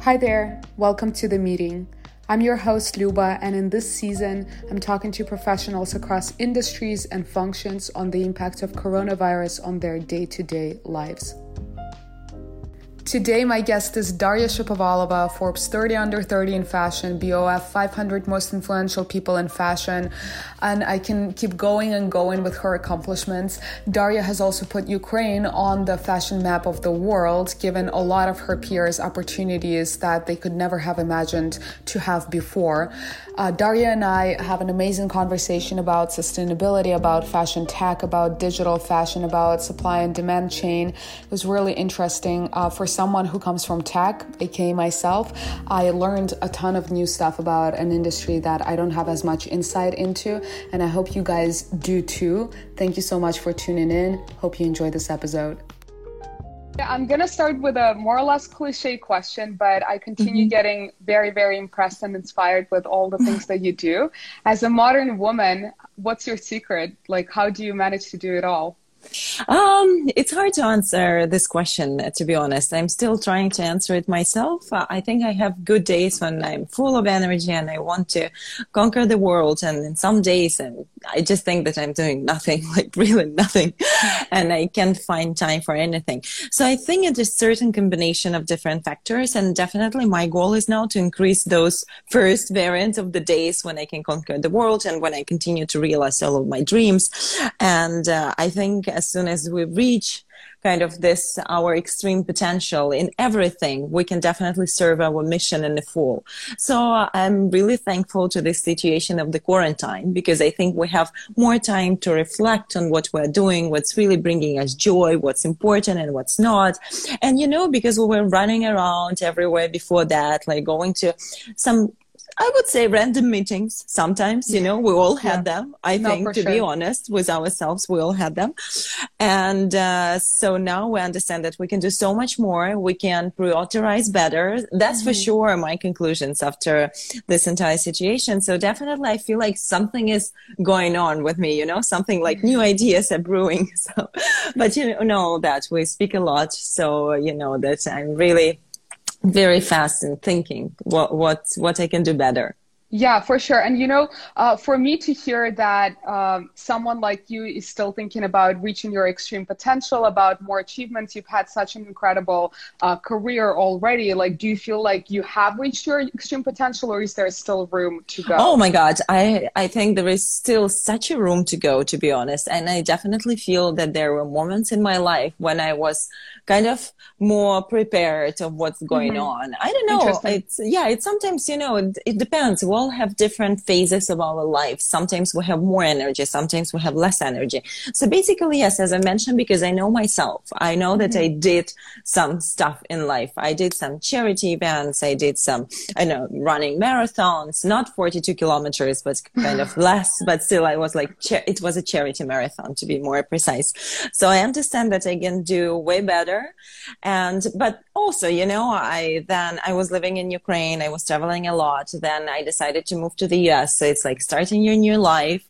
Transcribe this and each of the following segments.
Hi there, welcome to the meeting. I'm your host, Luba, and in this season, I'm talking to professionals across industries and functions on the impact of coronavirus on their day to day lives. Today, my guest is Daria Shapovalova, Forbes 30 Under 30 in Fashion, BOF 500 Most Influential People in Fashion, and I can keep going and going with her accomplishments. Daria has also put Ukraine on the fashion map of the world, given a lot of her peers opportunities that they could never have imagined to have before. Uh, Daria and I have an amazing conversation about sustainability, about fashion tech, about digital fashion, about supply and demand chain. It was really interesting. Uh, for someone who comes from tech, aka myself, I learned a ton of new stuff about an industry that I don't have as much insight into, and I hope you guys do too. Thank you so much for tuning in. Hope you enjoy this episode. I'm going to start with a more or less cliche question, but I continue mm-hmm. getting very, very impressed and inspired with all the things that you do. As a modern woman, what's your secret? Like, how do you manage to do it all? Um, it's hard to answer this question, to be honest. I'm still trying to answer it myself. I think I have good days when I'm full of energy and I want to conquer the world. And in some days, and I just think that I'm doing nothing, like really nothing, and I can't find time for anything. So I think it's a certain combination of different factors. And definitely my goal is now to increase those first variants of the days when I can conquer the world and when I continue to realize all of my dreams. And uh, I think as soon as we reach kind of this our extreme potential in everything we can definitely serve our mission in the full. So i'm really thankful to this situation of the quarantine because i think we have more time to reflect on what we're doing what's really bringing us joy what's important and what's not. And you know because we were running around everywhere before that like going to some I would say random meetings sometimes, you know, we all had yeah. them. I no, think, to sure. be honest with ourselves, we all had them. And uh, so now we understand that we can do so much more. We can prioritize better. That's mm-hmm. for sure my conclusions after this entire situation. So definitely I feel like something is going on with me, you know, something like new mm-hmm. ideas are brewing. So, but you know that we speak a lot. So, you know, that I'm really very fast in thinking what what what I can do better. Yeah, for sure. And you know, uh, for me to hear that um, someone like you is still thinking about reaching your extreme potential, about more achievements, you've had such an incredible uh, career already. Like, do you feel like you have reached your extreme potential, or is there still room to go? Oh my God, I I think there is still such a room to go, to be honest. And I definitely feel that there were moments in my life when I was kind of more prepared of what's going mm-hmm. on. I don't know. It's yeah. It's sometimes you know it, it depends. We all have different phases of our life. Sometimes we have more energy. Sometimes we have less energy. So basically, yes, as I mentioned, because I know myself, I know that mm-hmm. I did some stuff in life. I did some charity events. I did some, I know, running marathons, not 42 kilometers, but kind of less, but still I was like, it was a charity marathon to be more precise. So I understand that I can do way better better. And, but also, you know, I then I was living in Ukraine. I was traveling a lot. Then I decided to move to the US. So it's like starting your new life.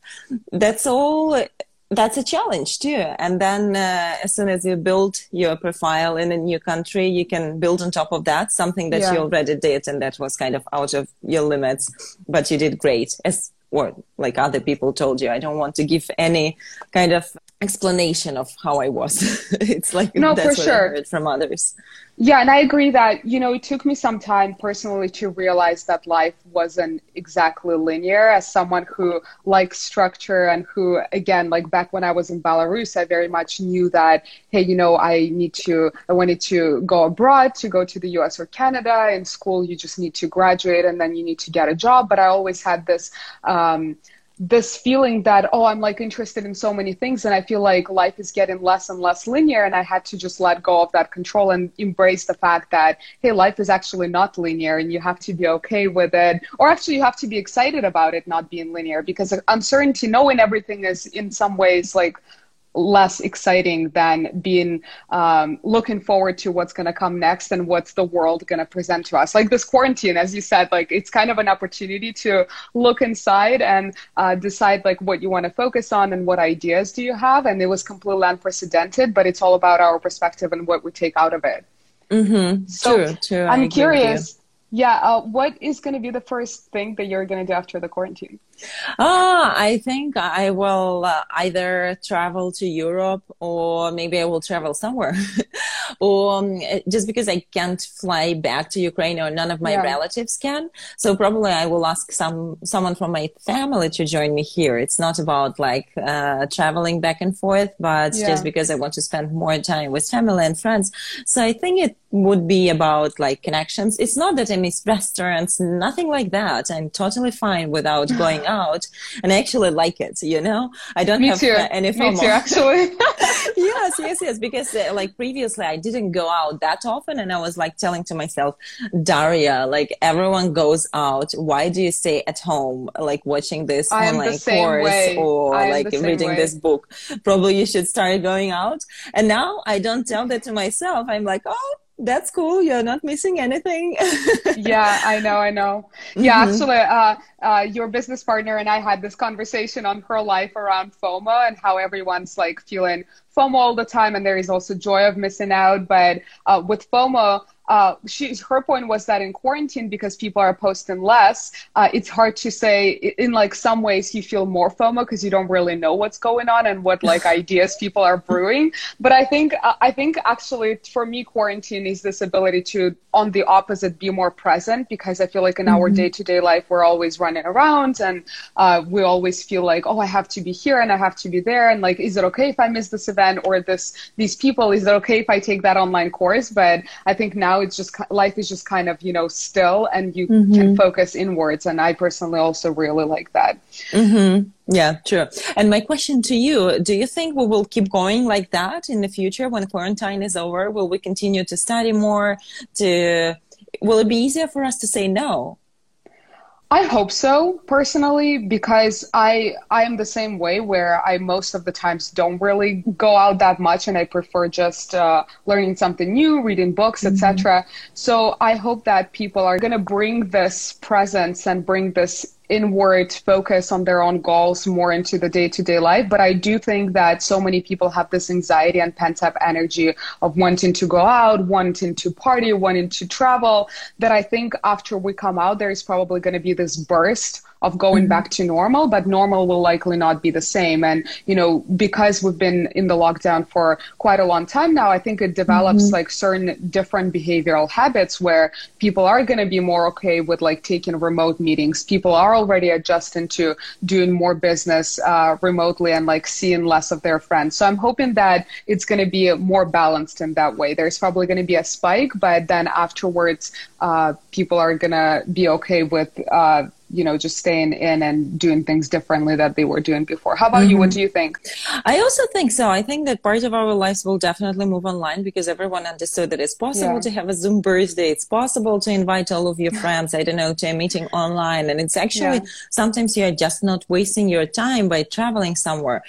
That's all that's a challenge too. And then uh, as soon as you build your profile in a new country, you can build on top of that something that yeah. you already did and that was kind of out of your limits, but you did great. As or like other people told you, I don't want to give any kind of explanation of how I was. it's like no, that's for sure. From others. Yeah, and I agree that you know it took me some time personally to realize that life wasn't exactly linear. As someone who likes structure and who, again, like back when I was in Belarus, I very much knew that hey, you know, I need to, I wanted to go abroad to go to the U.S. or Canada. In school, you just need to graduate and then you need to get a job. But I always had this. Um, this feeling that oh i'm like interested in so many things and i feel like life is getting less and less linear and i had to just let go of that control and embrace the fact that hey life is actually not linear and you have to be okay with it. Or actually you have to be excited about it not being linear because uncertainty knowing everything is in some ways like less exciting than being um, looking forward to what's going to come next and what's the world going to present to us like this quarantine as you said like it's kind of an opportunity to look inside and uh, decide like what you want to focus on and what ideas do you have and it was completely unprecedented but it's all about our perspective and what we take out of it Mm-hmm. So true, true. I'm curious. Yeah, uh, what is going to be the first thing that you're going to do after the quarantine? Ah, I think I will uh, either travel to Europe or maybe I will travel somewhere. or um, just because I can't fly back to Ukraine or none of my yeah. relatives can. So probably I will ask some someone from my family to join me here. It's not about like uh, traveling back and forth, but yeah. just because I want to spend more time with family and friends. So I think it would be about like connections. It's not that I miss restaurants, nothing like that. I'm totally fine without going out and I actually like it, you know? I don't Me have too. any FOMO. Me too, actually. yes, yes, yes. Because uh, like previously I didn't go out that often and I was like telling to myself, Daria, like everyone goes out. Why do you stay at home, like watching this I online course way. or like reading way. this book? Probably you should start going out. And now I don't tell that to myself. I'm like, oh, that's cool. You're not missing anything. yeah, I know, I know. Yeah, mm-hmm. actually, uh, uh, your business partner and I had this conversation on her life around FOMO and how everyone's like feeling FOMO all the time, and there is also joy of missing out. But uh, with FOMO, uh, she, her point was that in quarantine, because people are posting less, uh, it's hard to say. In like some ways, you feel more FOMO because you don't really know what's going on and what like ideas people are brewing. But I think uh, I think actually for me, quarantine is this ability to, on the opposite, be more present because I feel like in mm-hmm. our day to day life, we're always running around and uh, we always feel like, oh, I have to be here and I have to be there, and like, is it okay if I miss this event or this these people? Is it okay if I take that online course? But I think now now it's just life is just kind of you know still and you mm-hmm. can focus inwards and i personally also really like that. Mm-hmm. yeah true. And my question to you do you think we will keep going like that in the future when quarantine is over? Will we continue to study more? To will it be easier for us to say no I hope so personally because I I am the same way where I most of the times don't really go out that much and I prefer just uh, learning something new, reading books, mm-hmm. etc. So I hope that people are going to bring this presence and bring this inward focus on their own goals more into the day to day life. But I do think that so many people have this anxiety and pent up energy of wanting to go out, wanting to party, wanting to travel, that I think after we come out, there is probably going to be this burst of going mm-hmm. back to normal, but normal will likely not be the same. And, you know, because we've been in the lockdown for quite a long time now, I think it develops mm-hmm. like certain different behavioral habits where people are going to be more okay with like taking remote meetings. People are already adjusting to doing more business uh, remotely and like seeing less of their friends. So I'm hoping that it's going to be more balanced in that way. There's probably going to be a spike, but then afterwards, uh, people are going to be okay with, uh, you know just staying in and doing things differently that they were doing before how about mm-hmm. you what mm-hmm. do you think i also think so i think that part of our lives will definitely move online because everyone understood that it's possible yeah. to have a zoom birthday it's possible to invite all of your friends i don't know to a meeting online and it's actually yeah. sometimes you're just not wasting your time by traveling somewhere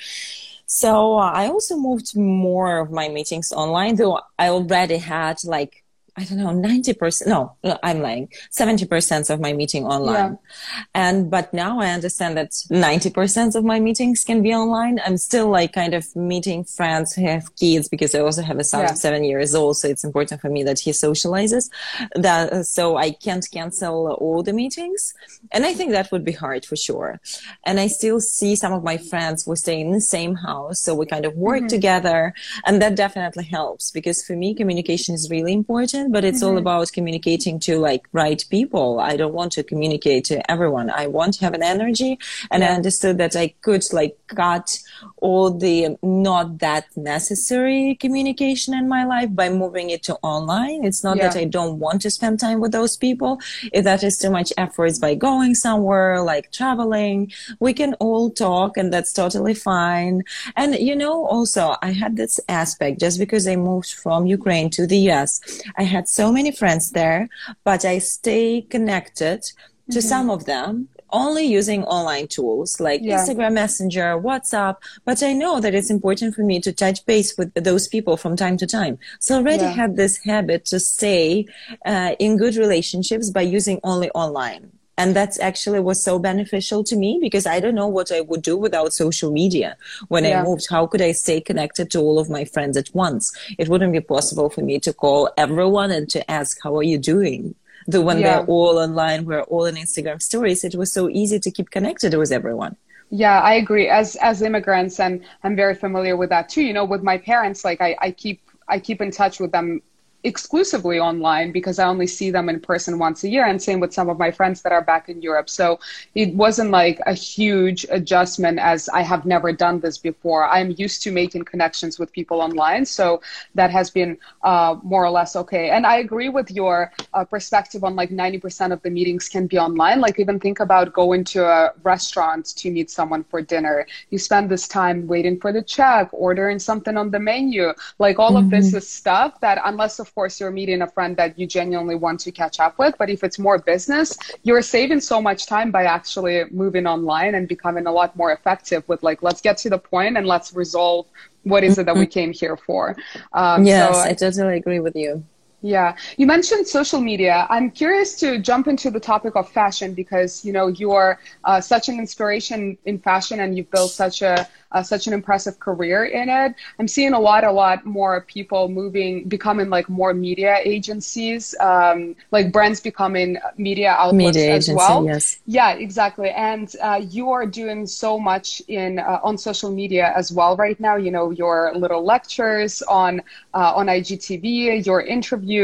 so uh, I also moved more of my meetings online, though I already had like I don't know, 90%, no, I'm lying, 70% of my meeting online. Yeah. And, but now I understand that 90% of my meetings can be online. I'm still like kind of meeting friends who have kids because I also have a son yeah. of seven years old. So it's important for me that he socializes that, so I can't cancel all the meetings. And I think that would be hard for sure. And I still see some of my friends who stay in the same house. So we kind of work mm-hmm. together and that definitely helps because for me, communication is really important but it's mm-hmm. all about communicating to like right people. I don't want to communicate to everyone. I want to have an energy. And yeah. I understood that I could like cut all the not that necessary communication in my life by moving it to online. It's not yeah. that I don't want to spend time with those people. If that is too much efforts by going somewhere, like traveling, we can all talk and that's totally fine. And you know, also I had this aspect just because I moved from Ukraine to the US. I had so many friends there, but I stay connected to mm-hmm. some of them only using online tools like yeah. Instagram Messenger, WhatsApp, but I know that it's important for me to touch base with those people from time to time. So I already yeah. had this habit to stay uh, in good relationships by using only online. And that's actually was so beneficial to me because i don't know what i would do without social media when yeah. i moved how could i stay connected to all of my friends at once it wouldn't be possible for me to call everyone and to ask how are you doing the when yeah. they're all online we're all in instagram stories it was so easy to keep connected with everyone yeah, I agree. As as immigrants, and I'm very familiar with that too. You know, with my parents, like I, I keep I keep in touch with them exclusively online because I only see them in person once a year, and same with some of my friends that are back in Europe. So it wasn't like a huge adjustment as I have never done this before. I'm used to making connections with people online, so that has been uh, more or less okay. And I agree with your uh, perspective on like 90% of the meetings can be online. Like even think about going to a restaurant to meet someone for dinner. You spend this time waiting for the check, ordering something on the menu. Like all mm-hmm. of this mm-hmm. is stuff that unless of course you're meeting a friend that you genuinely want to catch up with. But if it's more business, you're saving so much time by actually moving online and becoming a lot more effective with like, let's get to the point and let's resolve what is it that we mm-hmm. came here for. Um, yes, so, I totally agree with you. Yeah, you mentioned social media. I'm curious to jump into the topic of fashion because you know you're uh, such an inspiration in fashion, and you've built such a uh, such an impressive career in it. I'm seeing a lot, a lot more people moving, becoming like more media agencies, um, like brands becoming media outlets media as agency, well. Yes. Yeah, exactly. And uh, you are doing so much in uh, on social media as well right now. You know, your little lectures on uh, on IGTV, your interviews.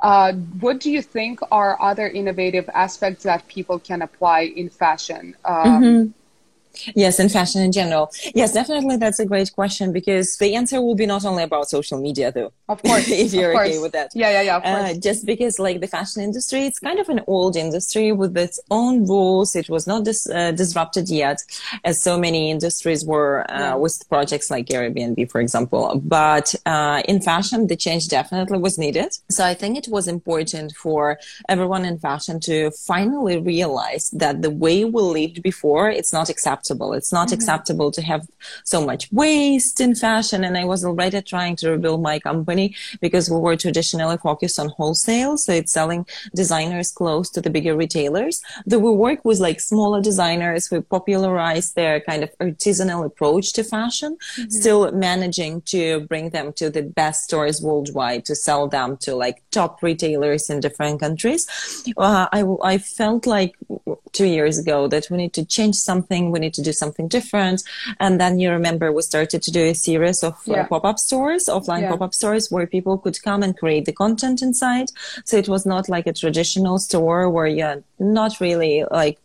Uh, what do you think are other innovative aspects that people can apply in fashion? Um, mm-hmm. Yes, in fashion in general. Yes, definitely that's a great question because the answer will be not only about social media though. Of course. if you're course. okay with that. Yeah, yeah, yeah. Uh, just because like the fashion industry, it's kind of an old industry with its own rules. It was not dis- uh, disrupted yet as so many industries were uh, yeah. with projects like Airbnb, for example. But uh, in fashion, the change definitely was needed. So I think it was important for everyone in fashion to finally realize that the way we lived before, it's not acceptable acceptable. It's not mm-hmm. acceptable to have so much waste in fashion. And I was already trying to rebuild my company because we were traditionally focused on wholesale. So it's selling designers close to the bigger retailers. Though we work with like smaller designers, we popularize their kind of artisanal approach to fashion, mm-hmm. still managing to bring them to the best stores worldwide to sell them to like top retailers in different countries. Uh, I, I felt like two years ago that we need to change something. We need to do something different. And then you remember we started to do a series of uh, yeah. uh, pop-up stores, offline yeah. pop-up stores where people could come and create the content inside. So it was not like a traditional store where you're not really like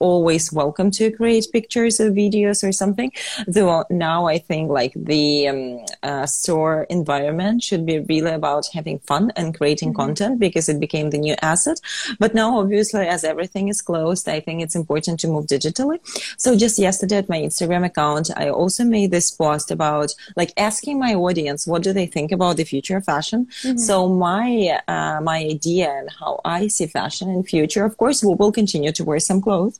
always welcome to create pictures or videos or something. Though now I think like the um, uh, store environment should be really about having fun and creating mm-hmm. content because it became the new asset. But now obviously as everything is closed, I think it's important to move digitally. So just yesterday at my Instagram account, I also made this post about like asking my audience, what do they think about the future of fashion? Mm-hmm. So my, uh, my idea and how I see fashion in future, of course, we will continue to wear some clothes.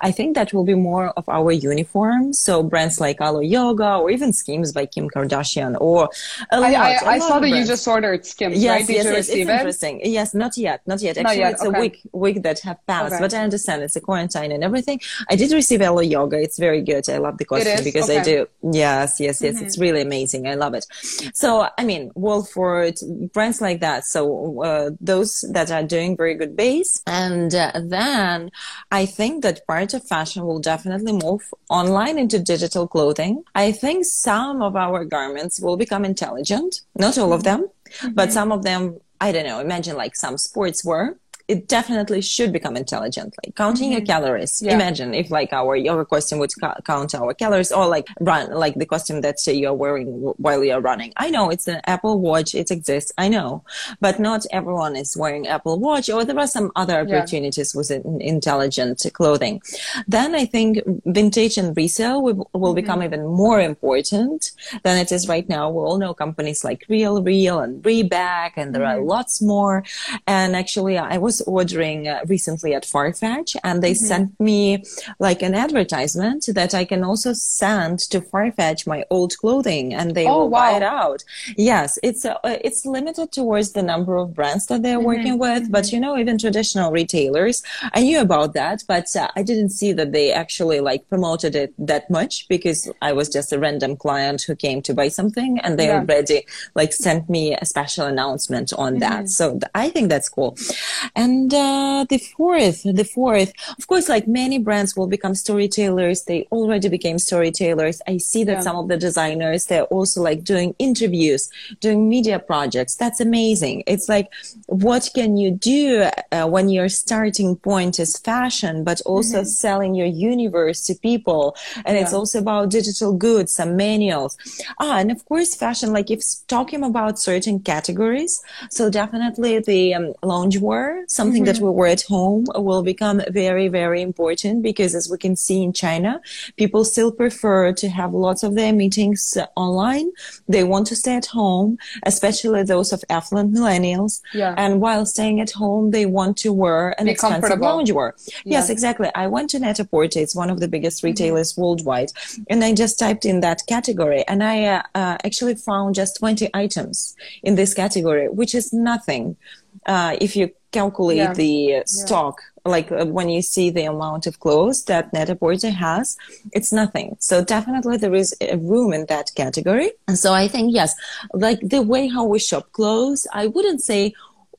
I think that will be more of our uniform. So brands like Alo Yoga or even Skims by Kim Kardashian or a lot, I, I, a I saw that you just ordered Skims, yes, right? Yes, yes, it's it? interesting. Yes, not yet, not yet. Actually, not yet. it's okay. a week, week that have passed, okay. but I understand it's a quarantine and everything. I did receive Alo Yoga. It's very good. I love the costume because okay. I do. Yes, yes, yes. Mm-hmm. It's really amazing. I love it. So, I mean, Wolford, brands like that. So, uh, those that are doing very good base. And uh, then I think that that part of fashion will definitely move online into digital clothing. I think some of our garments will become intelligent, not all of them, mm-hmm. but some of them, I don't know, imagine like some sports wear it definitely should become intelligent. Like counting mm-hmm. your calories. Yeah. Imagine if like our yoga costume would ca- count our calories or like run, like the costume that say you're wearing while you're running. I know it's an Apple watch. It exists. I know, but not everyone is wearing Apple watch or there are some other opportunities yeah. with intelligent clothing. Then I think vintage and resale will, will mm-hmm. become even more important than it is right now. We all know companies like Real Real and Rebag and there mm-hmm. are lots more. And actually I was was ordering uh, recently at Farfetch and they mm-hmm. sent me like an advertisement that I can also send to Farfetch my old clothing and they oh, will wow. buy it out. Yes, it's uh, it's limited towards the number of brands that they're mm-hmm. working with, but mm-hmm. you know, even traditional retailers, I knew about that, but uh, I didn't see that they actually like promoted it that much because I was just a random client who came to buy something and they yeah. already like sent me a special announcement on mm-hmm. that. So th- I think that's cool. And uh, the fourth, the fourth, of course, like many brands will become storytellers. They already became storytellers. I see that yeah. some of the designers, they're also like doing interviews, doing media projects. That's amazing. It's like, what can you do uh, when your starting point is fashion, but also mm-hmm. selling your universe to people? And yeah. it's also about digital goods, some manuals. Ah, and of course, fashion, like if talking about certain categories, so definitely the um, loungewear, something mm-hmm. that we wear at home will become very, very important because as we can see in China, people still prefer to have lots of their meetings online. They want to stay at home, especially those of affluent millennials. Yeah. And while staying at home, they want to wear an Be expensive loungewear. Yeah. Yes, exactly. I went to Net-a-Porter. It's one of the biggest mm-hmm. retailers mm-hmm. worldwide. And I just typed in that category and I uh, uh, actually found just 20 items in this category, which is nothing. Uh, if you calculate yeah. the stock, yeah. like uh, when you see the amount of clothes that Net-a-Porter has, it's nothing. So definitely there is a room in that category. And so I think, yes, like the way how we shop clothes, I wouldn't say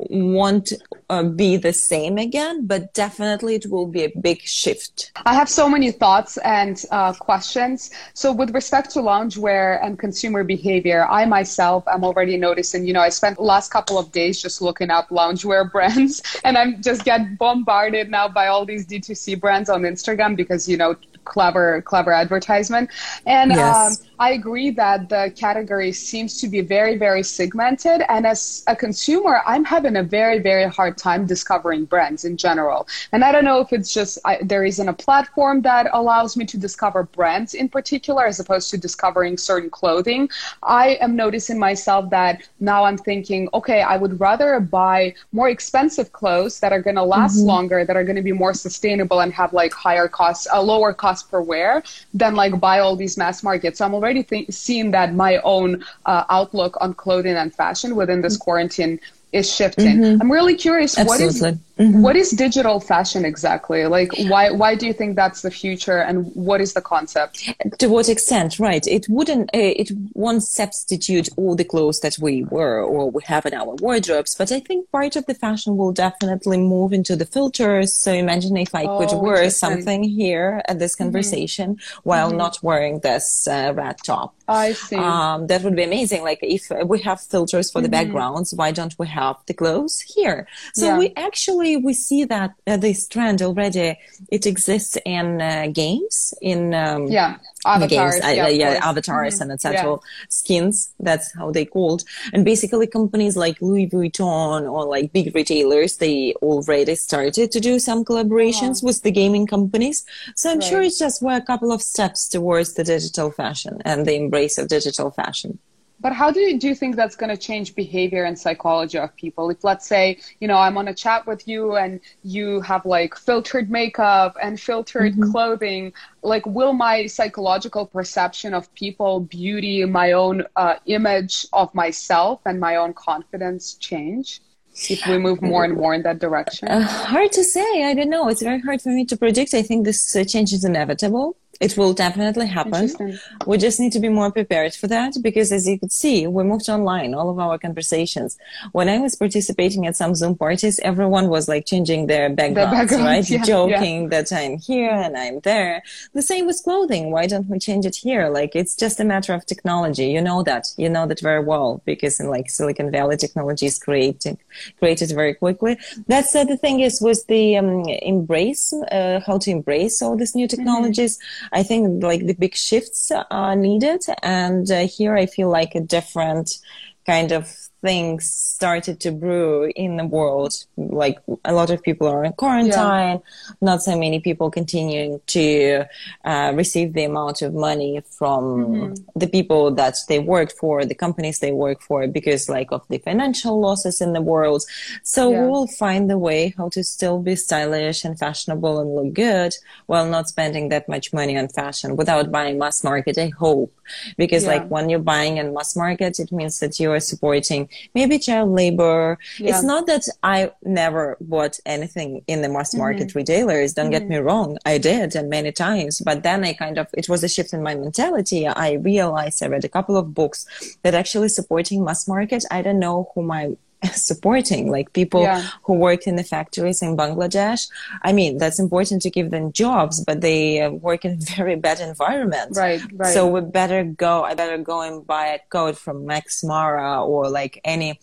won't uh, be the same again, but definitely it will be a big shift. I have so many thoughts and uh, questions. So, with respect to loungewear and consumer behavior, I myself am already noticing. You know, I spent the last couple of days just looking up loungewear brands, and I'm just get bombarded now by all these D2C brands on Instagram because you know clever clever advertisement and yes. um, i agree that the category seems to be very very segmented and as a consumer i'm having a very very hard time discovering brands in general and i don't know if it's just I, there isn't a platform that allows me to discover brands in particular as opposed to discovering certain clothing i am noticing myself that now i'm thinking okay i would rather buy more expensive clothes that are going to last mm-hmm. longer that are going to be more sustainable and have like higher costs a lower cost cost per wear than like buy all these mass markets. So I'm already th- seeing that my own uh, outlook on clothing and fashion within this quarantine is shifting. Mm-hmm. I'm really curious Absolutely. what is mm-hmm. what is digital fashion exactly? Like why why do you think that's the future and what is the concept? To what extent, right? It wouldn't uh, it won't substitute all the clothes that we wear or we have in our wardrobes, but I think part of the fashion will definitely move into the filters. So imagine if I oh, could wear something here at this mm-hmm. conversation mm-hmm. while not wearing this uh, red top. I see. Um, that would be amazing. Like if we have filters for the mm-hmm. backgrounds, why don't we have have the clothes here. So yeah. we actually we see that uh, this trend already. It exists in uh, games in um, yeah avatars, games, yeah, uh, yeah avatars mm-hmm. and etc. Yeah. Skins. That's how they called. And basically, companies like Louis Vuitton or like big retailers, they already started to do some collaborations uh-huh. with the gaming companies. So I'm right. sure it's just we're a couple of steps towards the digital fashion and the embrace of digital fashion. But how do you, do you think that's going to change behavior and psychology of people? If let's say, you know, I'm on a chat with you and you have like filtered makeup and filtered mm-hmm. clothing, like will my psychological perception of people, beauty, my own uh, image of myself and my own confidence change? if we move more and more in that direction? Uh, hard to say. I don't know. It's very hard for me to predict. I think this uh, change is inevitable. It will definitely happen. We just need to be more prepared for that because as you could see, we moved online, all of our conversations. When I was participating at some Zoom parties, everyone was like changing their backgrounds, the right? Yeah, Joking yeah. that I'm here and I'm there. The same with clothing. Why don't we change it here? Like it's just a matter of technology. You know that. You know that very well because in like Silicon Valley, technology is creating, created very quickly. That's uh, the thing is with the um, embrace, uh, how to embrace all these new mm-hmm. technologies. Mm-hmm I think like the big shifts are needed. And uh, here I feel like a different kind of things started to brew in the world. Like a lot of people are in quarantine, yeah. not so many people continuing to uh, receive the amount of money from mm-hmm. the people that they worked for, the companies they work for, because like of the financial losses in the world. So yeah. we will find the way how to still be stylish and fashionable and look good while not spending that much money on fashion without buying mass market. I hope because yeah. like when you're buying in mass market, it means that you are supporting maybe child labor. Yeah. It's not that I never bought anything in the mass mm-hmm. market mm-hmm. retailers. Don't mm-hmm. get me wrong. I did and many times, but then I kind of, it was a shift in my mentality. I realized I read a couple of books that actually supporting mass market. I don't know who my supporting like people yeah. who work in the factories in Bangladesh. I mean, that's important to give them jobs, but they uh, work in very bad environments. Right, right. So we better go, I better go and buy a coat from Max Mara or like any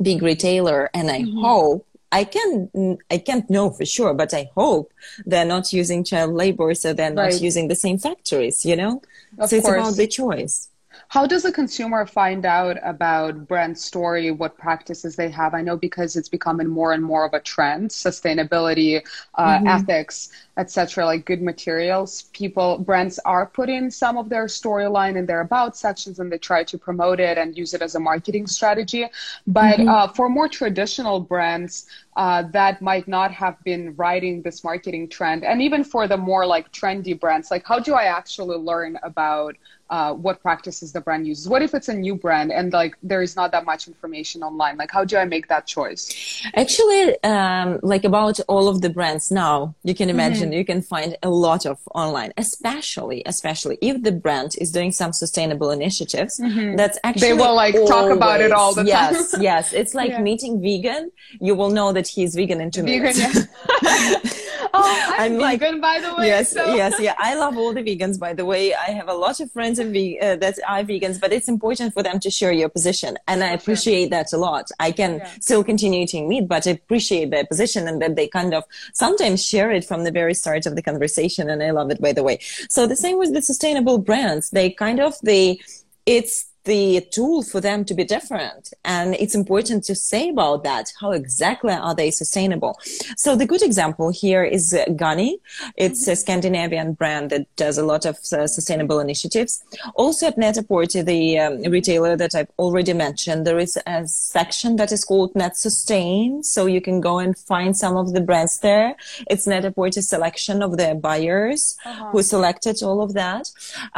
big retailer. And I mm-hmm. hope I can I can't know for sure, but I hope they're not using child labor, so they're not right. using the same factories. You know, of so course. it's about the choice. How does a consumer find out about brand story, what practices they have? I know because it's becoming more and more of a trend, sustainability, uh, mm-hmm. ethics, etc. Like good materials, people brands are putting some of their storyline in their about sections, and they try to promote it and use it as a marketing strategy. But mm-hmm. uh, for more traditional brands, uh, that might not have been riding this marketing trend, and even for the more like trendy brands, like how do I actually learn about uh, what practices the brand uses what if it's a new brand and like there is not that much information online like how do i make that choice actually um, like about all of the brands now you can imagine mm-hmm. You can find a lot of online especially especially if the brand is doing some sustainable initiatives mm-hmm. that's actually they will like always, talk about it all the time yes yes it's like yeah. meeting vegan you will know that he's vegan in two vegan, minutes oh, I'm, I'm vegan, by the way. Yes, so. yes, yeah. I love all the vegans, by the way. I have a lot of friends and ve- uh, that are vegans, but it's important for them to share your position, and I appreciate that a lot. I can yeah. still continue eating meat, but I appreciate their position and that they kind of sometimes share it from the very start of the conversation, and I love it. By the way, so the same with the sustainable brands. They kind of they it's the tool for them to be different. And it's important to say about that. How exactly are they sustainable? So the good example here is Ganni. It's mm-hmm. a Scandinavian brand that does a lot of uh, sustainable initiatives. Also at Net-a-Porter, the um, retailer that I've already mentioned, there is a section that is called Net Sustain. So you can go and find some of the brands there. It's Net-a-Porter selection of their buyers uh-huh. who selected all of that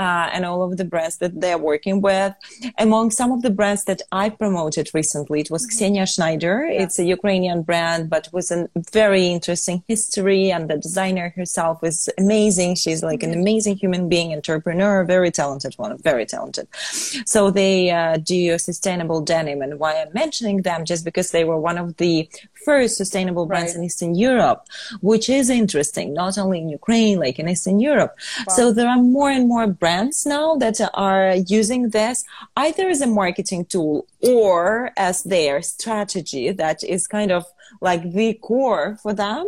uh, and all of the brands that they're working with. Among some of the brands that I promoted recently, it was mm-hmm. Ksenia Schneider. Yeah. It's a Ukrainian brand, but with a very interesting history. And the designer herself is amazing. She's like an mm-hmm. amazing human being, entrepreneur, very talented one, very talented. So they uh, do sustainable denim. And why I'm mentioning them, just because they were one of the first sustainable brands right. in Eastern Europe, which is interesting, not only in Ukraine, like in Eastern Europe. Wow. So there are more and more brands now that are using this either as a marketing tool or as their strategy that is kind of like the core for them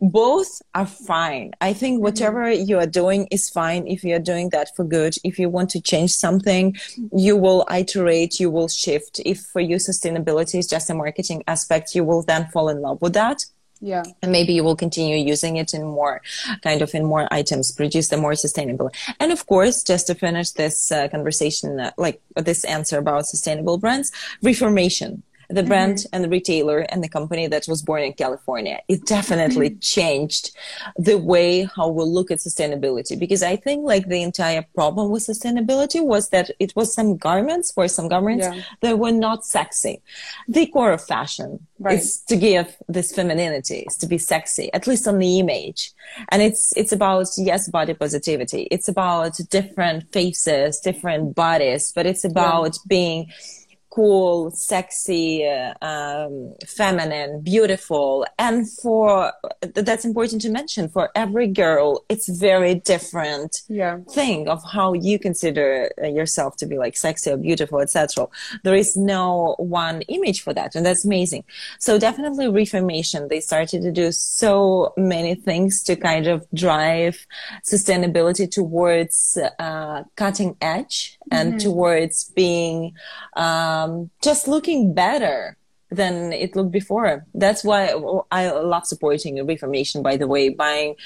both are fine. I think mm-hmm. whatever you are doing is fine if you are doing that for good. If you want to change something, you will iterate, you will shift. If for you sustainability is just a marketing aspect, you will then fall in love with that. Yeah. And maybe you will continue using it in more kind of in more items, produce them more sustainable. And of course, just to finish this uh, conversation, uh, like this answer about sustainable brands, reformation the brand mm-hmm. and the retailer and the company that was born in California. It definitely mm-hmm. changed the way how we look at sustainability because I think like the entire problem with sustainability was that it was some garments for some garments yeah. that were not sexy. The core of fashion right. is to give this femininity, is to be sexy, at least on the image. And it's, it's about, yes, body positivity. It's about different faces, different bodies, but it's about yeah. being cool, sexy, uh, um, feminine, beautiful. And for, that's important to mention, for every girl, it's very different yeah. thing of how you consider uh, yourself to be like sexy or beautiful, etc. There is no one image for that. And that's amazing. So definitely reformation. They started to do so many things to kind of drive sustainability towards uh, cutting edge and mm-hmm. towards being um, just looking better than it looked before. That's why I love supporting Reformation, by the way, buying,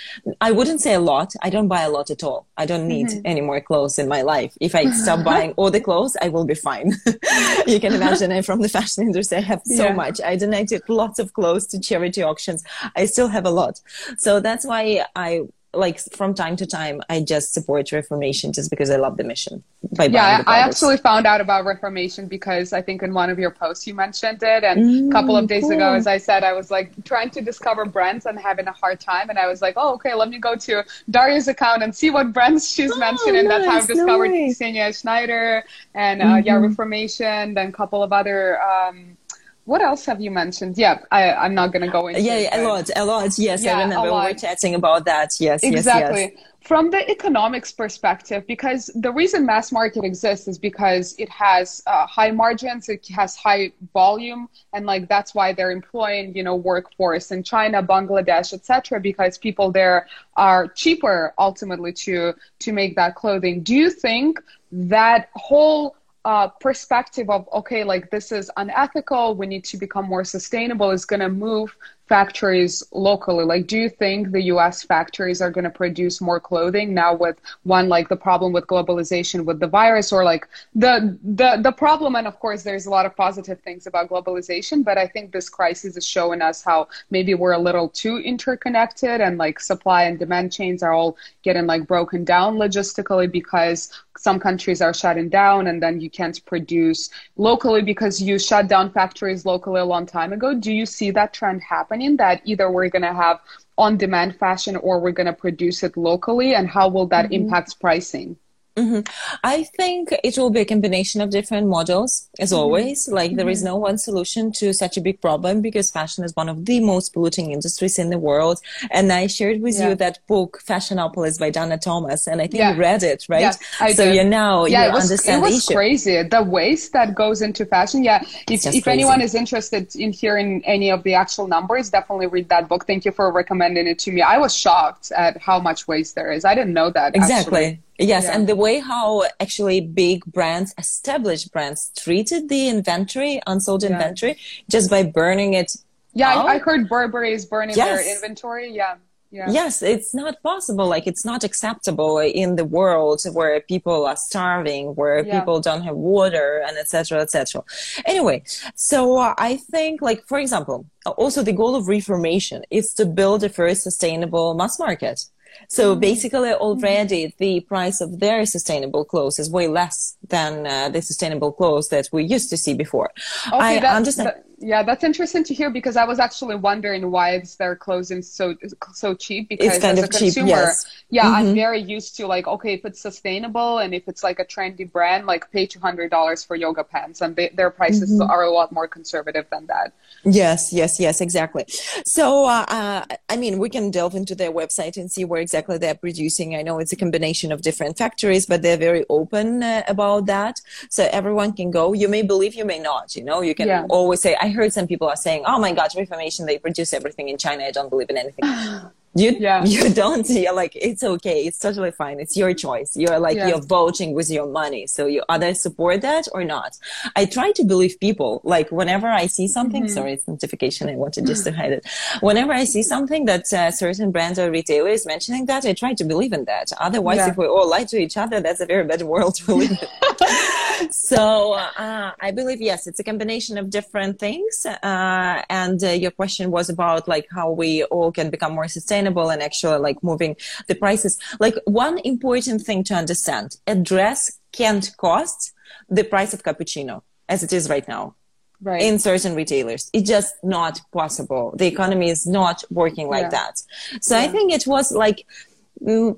I wouldn't say a lot. I don't buy a lot at all. I don't need mm-hmm. any more clothes in my life. If I stop buying all the clothes, I will be fine. you can imagine I'm from the fashion industry. I have so yeah. much. I donated lots of clothes to charity auctions. I still have a lot. So that's why I like from time to time i just support reformation just because i love the mission yeah i actually found out about reformation because i think in one of your posts you mentioned it and mm, a couple of days cool. ago as i said i was like trying to discover brands and having a hard time and i was like oh okay let me go to daria's account and see what brands she's oh, mentioned and nice, that's how i discovered. Ksenia Schneider and uh, mm-hmm. yeah reformation then a couple of other um, what else have you mentioned? Yeah, I, I'm not going to go into. Yeah, yeah a lot, a lot. Yes, yeah, I remember we were chatting about that. Yes, exactly. Yes, yes. From the economics perspective, because the reason mass market exists is because it has uh, high margins, it has high volume, and like that's why they're employing you know workforce in China, Bangladesh, etc. Because people there are cheaper ultimately to to make that clothing. Do you think that whole uh, perspective of okay like this is unethical. We need to become more sustainable. Is going to move factories locally? Like do you think the us factories are going to produce more clothing now with one like the problem with globalization with the virus or like the the the problem and of course there's a lot of positive things about globalization but i think this crisis is showing us how maybe we're a little too interconnected and like supply and demand chains are all getting like broken down logistically because some countries are shutting down and then you can't produce locally because you shut down factories locally a long time ago. Do you see that trend happen happening that either we're going to have on demand fashion or we're going to produce it locally and how will that mm-hmm. impact pricing Mm-hmm. I think it will be a combination of different models, as mm-hmm. always. Like mm-hmm. there is mm-hmm. no one solution to such a big problem because fashion is one of the most polluting industries in the world. And I shared with yeah. you that book, Fashionopolis by Dana Thomas, and I think yeah. you read it, right? Yes, I so did. you now yeah, you was, understand it was crazy. The waste that goes into fashion. Yeah, if, if anyone is interested in hearing any of the actual numbers, definitely read that book. Thank you for recommending it to me. I was shocked at how much waste there is. I didn't know that. Exactly. Actually. Yes, yeah. and the way how actually big brands, established brands, treated the inventory, unsold yeah. inventory, just by burning it. Yeah, I, I, heard Burberry is burning yes. their inventory. Yeah. Yeah. Yes, it's not possible. Like it's not acceptable in the world where people are starving, where yeah. people don't have water, and etc. etc. Anyway, so uh, I think, like for example, also the goal of reformation is to build a first sustainable mass market. So mm-hmm. basically, already the price of their sustainable clothes is way less than uh, the sustainable clothes that we used to see before. Okay, I that, understand. That, yeah, that's interesting to hear because I was actually wondering why is their clothing so so cheap? Because it's kind as of a consumer, cheap, yes. yeah, mm-hmm. I'm very used to like okay, if it's sustainable and if it's like a trendy brand, like pay two hundred dollars for yoga pants, and they, their prices mm-hmm. are a lot more conservative than that. Yes, yes, yes, exactly. So, uh, uh, I mean, we can delve into their website and see where exactly they're producing. I know it's a combination of different factories, but they're very open uh, about that. So everyone can go. You may believe, you may not. You know, you can yeah. always say. I heard some people are saying, "Oh my God, Reformation! They produce everything in China. I don't believe in anything." you yeah. you don't you're like it's okay it's totally fine it's your choice you're like yeah. you're voting with your money so you either support that or not i try to believe people like whenever i see something mm-hmm. sorry it's notification i wanted just to hide it whenever i see something that uh, certain brands or retailers mentioning that i try to believe in that otherwise yeah. if we all lie to each other that's a very bad world to live in so uh, i believe yes it's a combination of different things uh, and uh, your question was about like how we all can become more sustainable and actually like moving the prices. Like one important thing to understand, a dress can't cost the price of cappuccino as it is right now. Right. In certain retailers, it's just not possible. The economy is not working like yeah. that. So yeah. I think it was like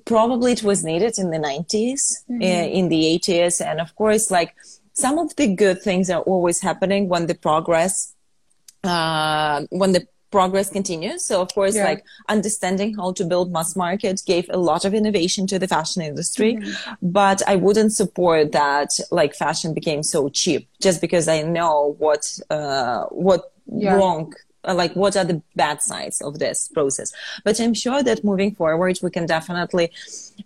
probably it was needed in the 90s, mm-hmm. uh, in the 80s, and of course, like some of the good things are always happening when the progress, uh, when the progress continues. So of course, yeah. like understanding how to build mass market gave a lot of innovation to the fashion industry. Mm-hmm. But I wouldn't support that like fashion became so cheap just because I know what, uh, what yeah. wrong like what are the bad sides of this process but i'm sure that moving forward we can definitely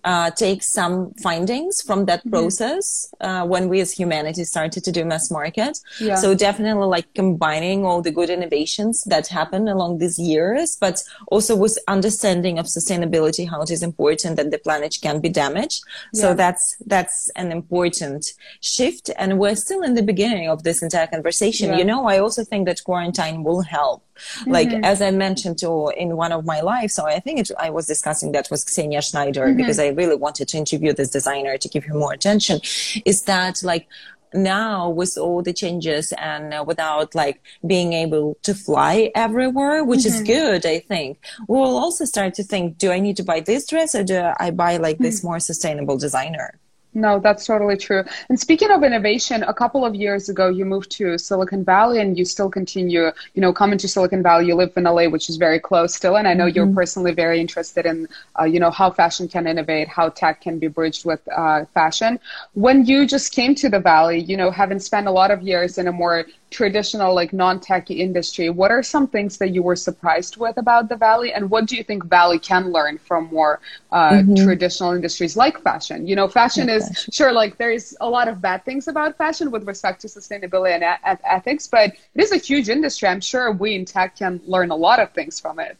uh, take some findings from that mm-hmm. process uh, when we as humanity started to do mass market yeah. so definitely like combining all the good innovations that happen along these years but also with understanding of sustainability how it is important that the planet can be damaged yeah. so that's that's an important shift and we're still in the beginning of this entire conversation yeah. you know i also think that quarantine will help like mm-hmm. as I mentioned to, in one of my lives, so I think it, I was discussing that with Ksenia Schneider mm-hmm. because I really wanted to interview this designer to give her more attention. Is that like now with all the changes and uh, without like being able to fly everywhere, which mm-hmm. is good, I think, we will also start to think, do I need to buy this dress or do I buy like this mm-hmm. more sustainable designer? No, that's totally true. And speaking of innovation, a couple of years ago, you moved to Silicon Valley and you still continue, you know, coming to Silicon Valley. You live in LA, which is very close still. And I know mm-hmm. you're personally very interested in, uh, you know, how fashion can innovate, how tech can be bridged with uh, fashion. When you just came to the Valley, you know, having spent a lot of years in a more traditional like non-tech industry what are some things that you were surprised with about the valley and what do you think valley can learn from more uh, mm-hmm. traditional industries like fashion you know fashion like is fashion. sure like there's a lot of bad things about fashion with respect to sustainability and e- ethics but it is a huge industry i'm sure we in tech can learn a lot of things from it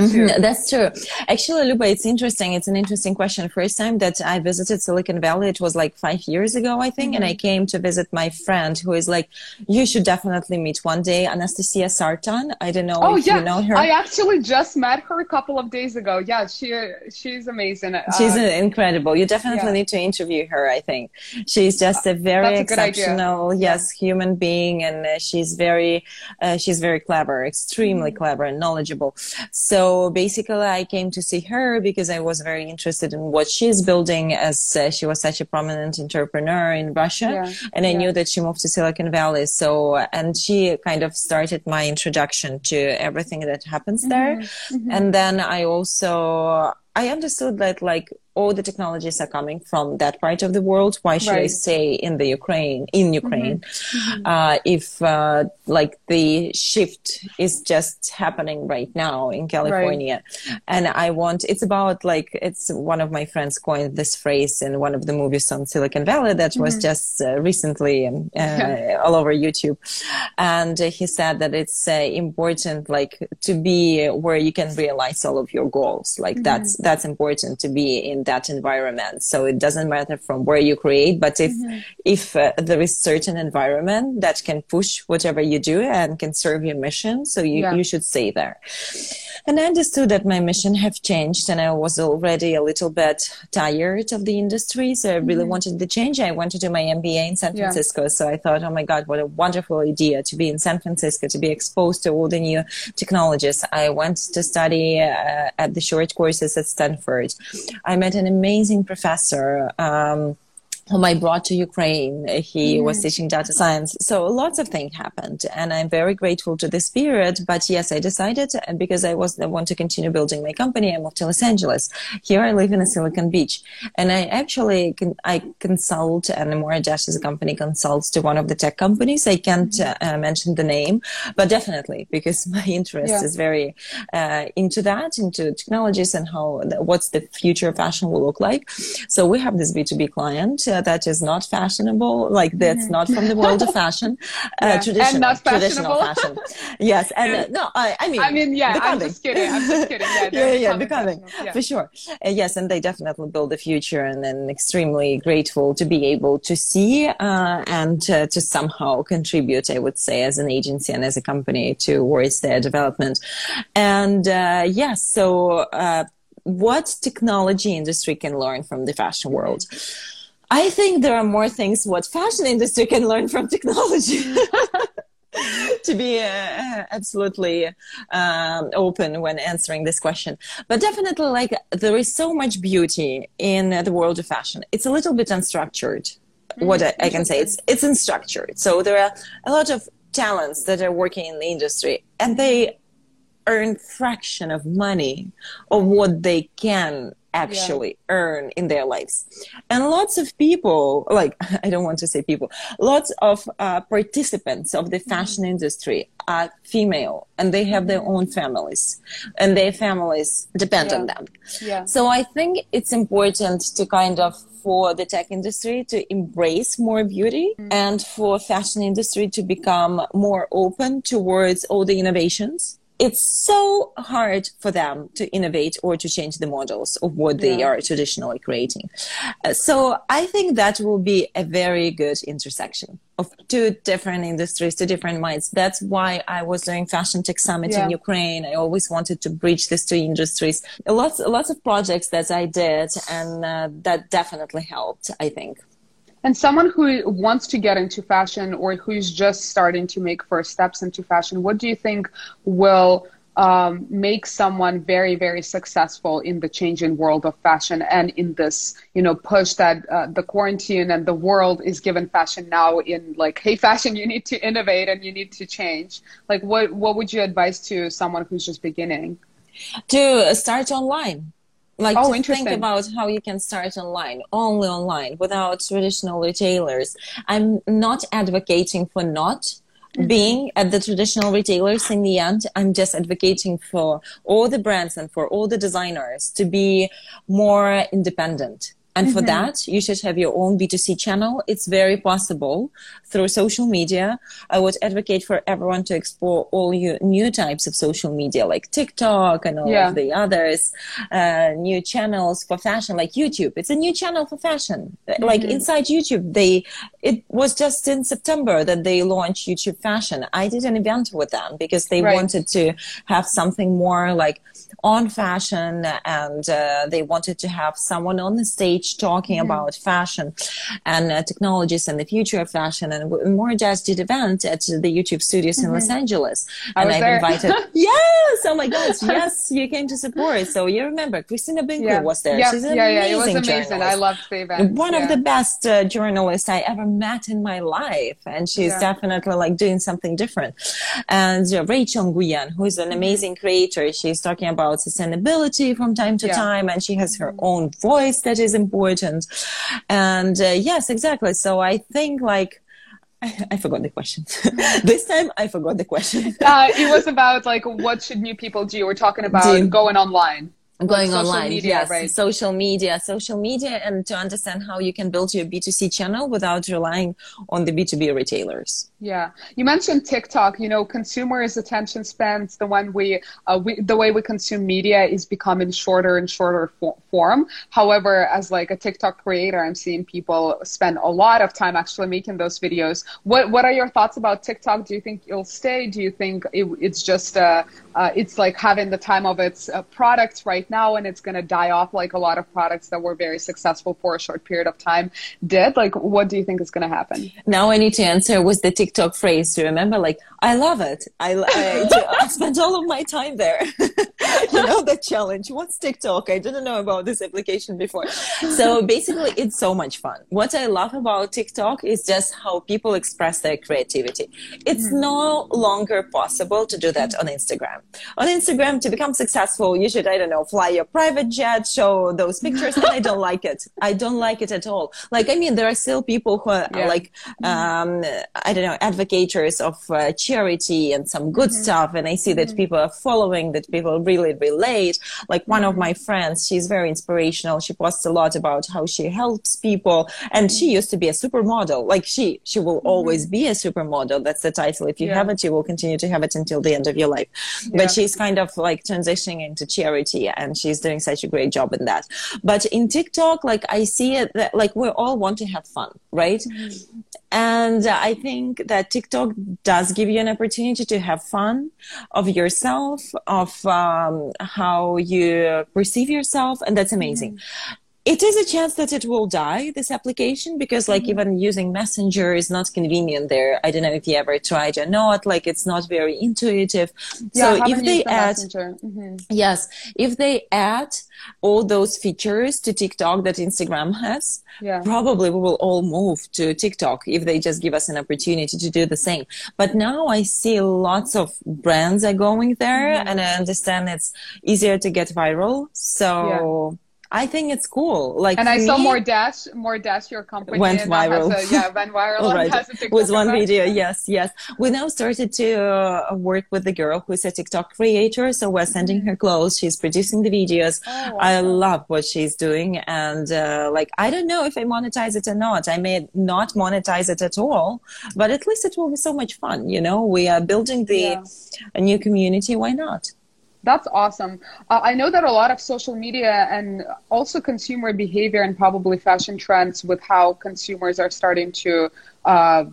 Mm-hmm. That's true. Actually, Luba, it's interesting. It's an interesting question. First time that I visited Silicon Valley, it was like five years ago, I think. Mm-hmm. And I mm-hmm. came to visit my friend who is like, you should definitely meet one day, Anastasia Sartan. I don't know oh, if yeah. you know her. I actually just met her a couple of days ago. Yeah, she she's amazing. Uh, she's incredible. You definitely yeah. need to interview her, I think. She's just a very a exceptional, yes, yeah. human being. And uh, she's very, uh, she's very clever, extremely mm-hmm. clever and knowledgeable. So, so basically I came to see her because I was very interested in what she's building as uh, she was such a prominent entrepreneur in Russia. Yeah. And I yeah. knew that she moved to Silicon Valley. So, and she kind of started my introduction to everything that happens there. Mm-hmm. Mm-hmm. And then I also, I understood that like all the technologies are coming from that part of the world. Why should right. I say in the Ukraine, in mm-hmm. Ukraine, mm-hmm. uh, if uh, like the shift is just happening right now in California? Right. And I want, it's about like, it's one of my friends coined this phrase in one of the movies on Silicon Valley that mm-hmm. was just uh, recently um, uh, all over YouTube. And he said that it's uh, important like to be where you can realize all of your goals. Like mm-hmm. that's, that's important to be in that environment. So it doesn't matter from where you create, but if mm-hmm. if uh, there is certain environment that can push whatever you do and can serve your mission, so you yeah. you should stay there. And I understood that my mission have changed and I was already a little bit tired of the industry. So I really mm-hmm. wanted the change. I went to do my MBA in San Francisco. Yeah. So I thought, oh my God, what a wonderful idea to be in San Francisco, to be exposed to all the new technologies. I went to study uh, at the short courses at Stanford. I met an amazing professor. Um, whom I brought to Ukraine. He mm-hmm. was teaching data science. So lots of things happened and I'm very grateful to this period. But yes, I decided because I was, I want to continue building my company. I moved to Los Angeles. Here I live in a Silicon Beach and I actually, can, I consult and Amora Dash is a company consults to one of the tech companies. I can't mm-hmm. uh, mention the name, but definitely because my interest yeah. is very, uh, into that, into technologies and how, what's the future of fashion will look like. So we have this B2B client. Uh, that is not fashionable, like that's mm-hmm. not from the world of fashion, uh, yeah. traditional, traditional fashion. Yes, and uh, no, I, I mean, I mean, yeah, becoming. I'm just kidding. I'm just kidding. Yeah, yeah, yeah, becoming yeah. for sure. Uh, yes, and they definitely build the future, and then extremely grateful to be able to see uh, and to somehow contribute. I would say as an agency and as a company towards their development, and uh, yes, so uh, what technology industry can learn from the fashion world. I think there are more things what fashion industry can learn from technology. to be uh, absolutely um, open when answering this question but definitely like there is so much beauty in the world of fashion it's a little bit unstructured mm-hmm. what I, I, can say it's it's unstructured so there are a lot of talents that are working in the industry and they earn fraction of money of what they can actually yeah. earn in their lives. And lots of people, like, I don't want to say people, lots of uh, participants of the mm-hmm. fashion mm-hmm. industry are female and they have their own families and their families depend yeah. on them. Yeah. So I think it's important to kind of for the tech industry to embrace more beauty mm-hmm. and for fashion industry to become more open towards all the innovations it's so hard for them to innovate or to change the models of what yeah. they are traditionally creating. Uh, so I think that will be a very good intersection of two different industries, two different minds. That's why I was doing Fashion Tech Summit yeah. in Ukraine. I always wanted to bridge these two industries. Lots, lots of projects that I did, and uh, that definitely helped. I think. And someone who wants to get into fashion or who's just starting to make first steps into fashion, what do you think will um, make someone very, very successful in the changing world of fashion and in this, you know, push that uh, the quarantine and the world is given fashion now in like, hey, fashion, you need to innovate and you need to change. Like, what what would you advise to someone who's just beginning? To start online like oh, to think about how you can start online only online without traditional retailers. I'm not advocating for not mm-hmm. being at the traditional retailers in the end. I'm just advocating for all the brands and for all the designers to be more independent and mm-hmm. for that, you should have your own B2C channel. It's very possible through social media. I would advocate for everyone to explore all your new types of social media like TikTok and all yeah. of the others, uh, new channels for fashion like YouTube. It's a new channel for fashion. Mm-hmm. Like inside YouTube, they, it was just in September that they launched YouTube fashion. I did an event with them because they right. wanted to have something more like on fashion and uh, they wanted to have someone on the stage talking mm-hmm. about fashion and uh, technologies and the future of fashion and more just did event at the YouTube studios mm-hmm. in Los mm-hmm. Angeles I and I invited yes oh my gosh yes you came to support so you remember Christina Binkley yeah. was there yeah. she's an yeah, amazing yeah, it was amazing journalist. I loved the event one yeah. of the best uh, journalists I ever met in my life and she's definitely like doing something different and uh, Rachel Nguyen who is an mm-hmm. amazing creator she's talking about about sustainability from time to yeah. time and she has her own voice that is important and uh, yes exactly so i think like I, I forgot the question. this time I forgot the question. uh, it was about like what should new people do? We're talking about do. going online going online media, yes right. social media social media and to understand how you can build your b2c channel without relying on the b2b retailers. Yeah. You mentioned tiktok. You know consumers attention spans the one we, uh, we the way we consume media is becoming shorter and shorter for- form. However as like a tiktok creator i'm seeing people spend a lot of time actually making those videos. What what are your thoughts about tiktok? Do you think it'll stay? Do you think it, it's just uh, uh, it's like having the time of its uh, products right now and it's going to die off like a lot of products that were very successful for a short period of time did like what do you think is going to happen? Now i need to answer with the tiktok phrase to remember? Like i love it. I, I, I spent all of my time there you know the challenge what's tiktok i didn't know about this application before so basically it's so much fun what i love about tiktok is just how people express their creativity it's mm. no longer possible to do that on instagram on instagram to become successful you should i don't know fly your private jet, show those pictures, and I don't like it. I don't like it at all. Like, I mean, there are still people who are yeah. like, um, I don't know, advocates of uh, charity and some good mm-hmm. stuff. And I see that mm-hmm. people are following, that people really relate. Like one of my friends, she's very inspirational. She posts a lot about how she helps people. And she used to be a supermodel. Like she, she will mm-hmm. always be a supermodel. That's the title. If you yeah. have it, you will continue to have it until the end of your life. Yeah. But she's kind of like transitioning into charity and she's doing such a great job in that. But in TikTok, like I see it that like we all want to have fun, right? Mm-hmm. And I think that TikTok does give you an opportunity to have fun of yourself, of um, how you perceive yourself, and that's amazing. Mm-hmm it is a chance that it will die this application because like mm-hmm. even using messenger is not convenient there i don't know if you ever tried or not like it's not very intuitive yeah, so if they the add mm-hmm. yes if they add all those features to tiktok that instagram has yeah. probably we will all move to tiktok if they just give us an opportunity to do the same but now i see lots of brands are going there mm-hmm. and i understand it's easier to get viral so yeah I think it's cool. Like, and I saw me- more dash, more dash your company Went and that has viral. a- yeah, went viral. Right. with one account. video yes yes we now started to uh, work with the girl who's a tiktok creator so we're sending her clothes she's producing the videos Oh, i love what she's doing and uh, like i don't know if i monetize it or not i may not monetize it at all but at least it will be so much fun you know we are building the Yeah. a new community why not That's awesome. Uh, I know that a lot of social media and also consumer behavior and probably fashion trends with how consumers are starting to, uh,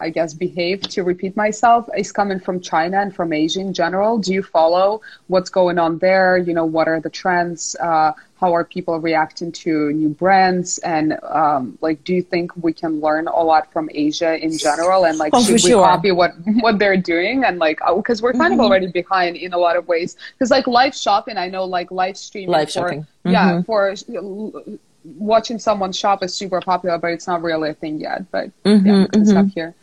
I guess, behave, to repeat myself, is coming from China and from Asia in general. Do you follow what's going on there? You know, what are the trends? Uh, how are people reacting to new brands? And um, like, do you think we can learn a lot from Asia in general? And like, Oh, should we sure. copy what what they're doing? And like, because we're kind of already behind in a lot of ways. Because like live shopping, I know like live streaming, Live for, shopping. yeah, for uh, watching someone shop is super popular, but it's not really a thing yet. But yeah, we can stop here.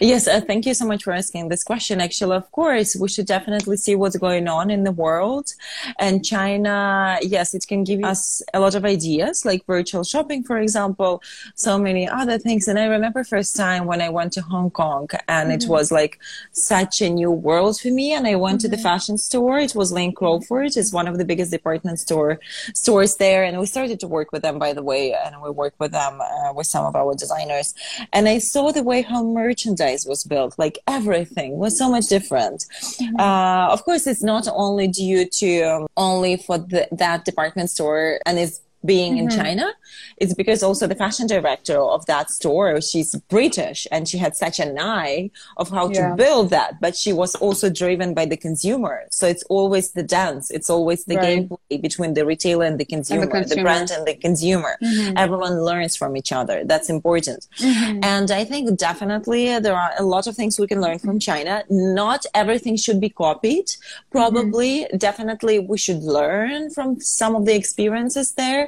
Yes, uh, thank you so much for asking this question. Actually, of course, we should definitely see what's going on in the world. And China, yes, it can give us a lot of ideas, like virtual shopping, for example, so many other things. And I remember first time when I went to Hong Kong and it was like such a new world for me. And I went to the fashion store. It was Lane Crawford. It's one of the biggest department store stores there. And we started to work with them, by the way, and we work with them uh, with some of our designers. And I saw the way how merchandise was built, like everything was so much different. Uh, of course, it's not only due to um, only for the, that department store and it's being in mm-hmm. China, it's because also the fashion director of that store, she's British and she had such an eye of how Yeah. to build that, but she was also driven by the consumer. So it's always the dance. It's always the Right. gameplay between the retailer and the consumer, the, consumer. brand and the consumer. Mm-hmm. Everyone learns from each other. That's important. Mm-hmm. And I think definitely there are a lot of things we can learn from China. Not everything should be copied. Probably, definitely we should learn from some of the experiences there.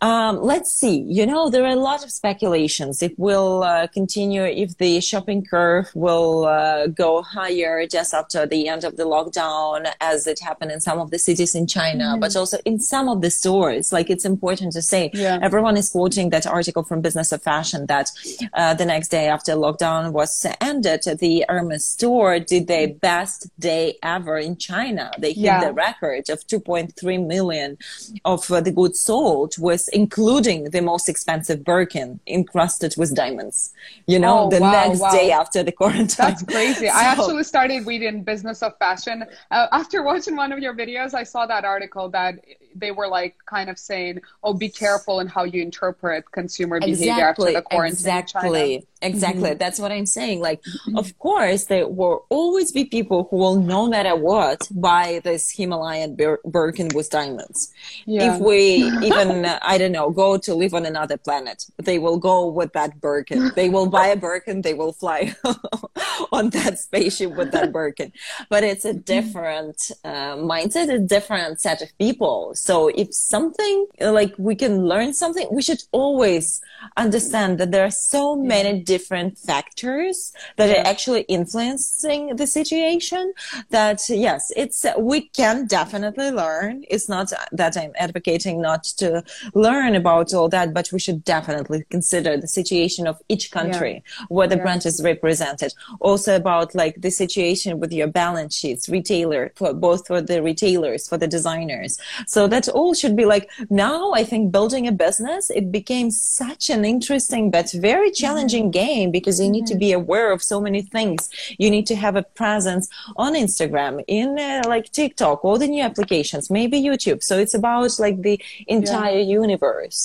Um, let's see. You know, there are a lot of speculations. It will uh, continue if the shopping curve will uh, go higher just after the end of the lockdown, as it happened in some of the cities in China, but also in some of the stores. Like it's important to say, Yeah. everyone is quoting that article from Business of Fashion that uh, the next day after lockdown was ended, the Hermes store did their best day ever in China. They hit Yeah. the record of 2.3 million of uh, the goods sold including the most expensive Birkin encrusted with diamonds. You know, Oh, the wow, next wow. day after the quarantine. That's crazy. I actually started reading Business of Fashion. Uh, after watching one of your videos, I saw that article that they were like kind of saying, oh, be careful in how you interpret consumer behavior after the quarantine. Exactly. Exactly. That's what I'm saying. Like, of course, there will always be people who will, no matter what, buy this Himalayan Bir- Birkin with diamonds. Yeah. If we even, uh, I don't know, go to live on another planet, they will go with that Birkin. They will buy a Birkin. They will fly on that spaceship with that Birkin. But it's a different uh, mindset, a different set of people. So if something like we can learn something, we should always understand that there are so many different factors that are actually influencing the situation that yes, it's, we can definitely learn. It's not that I'm advocating not to learn about all that, but we should definitely consider the situation of each country where the Yeah. brand is represented. Also about like the situation with your balance sheets, retailer, for both for the retailers, for the designers. So that all should be like now I think building a business, it became such an interesting but very challenging game because you need to be aware of so many things. You need to have a presence on Instagram, in uh, like TikTok, all the new applications, maybe YouTube. So it's about like the entire universe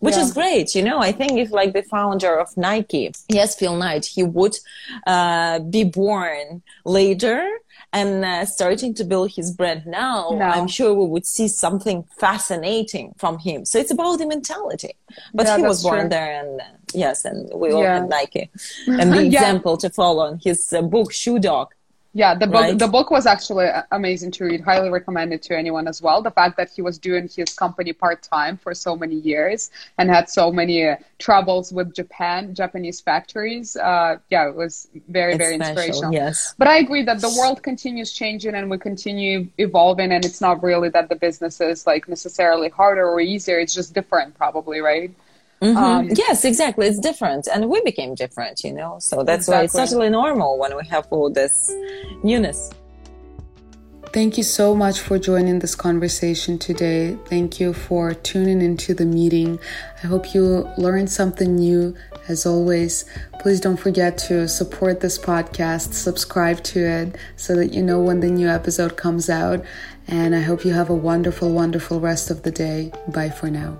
which Yeah. is great. You know, I think if like the founder of Nike, yes, Phil Knight, he would uh, be born later and uh, starting to build his brand now, Now. I'm sure we would see something fascinating from him. So it's about the mentality. But Yeah, he was born true. there and uh, yes, and we all Yeah. had Nike and the Yeah. example to follow in his uh, book, Shoe Dog. Yeah the book right? the book was actually amazing to read. Highly recommend it to anyone as well. The fact that he was doing his company part-time for so many years and had so many uh, troubles with japan japanese factories uh, yeah it was very It's very special, inspirational. yes. but i agree that the world continues changing and we continue evolving and it's not really that the business is like necessarily harder or easier. It's just different probably right Mhm. Um, yes, exactly. It's different, and we became different, you know. So that's why it's totally normal when we have all this newness. Thank you so much for joining this conversation today. Thank you for tuning into the meeting. I hope you learned something new. As always, please don't forget to support this podcast, subscribe to it so that you know when the new episode comes out. And I hope you have a wonderful, wonderful rest of the day. Bye for now.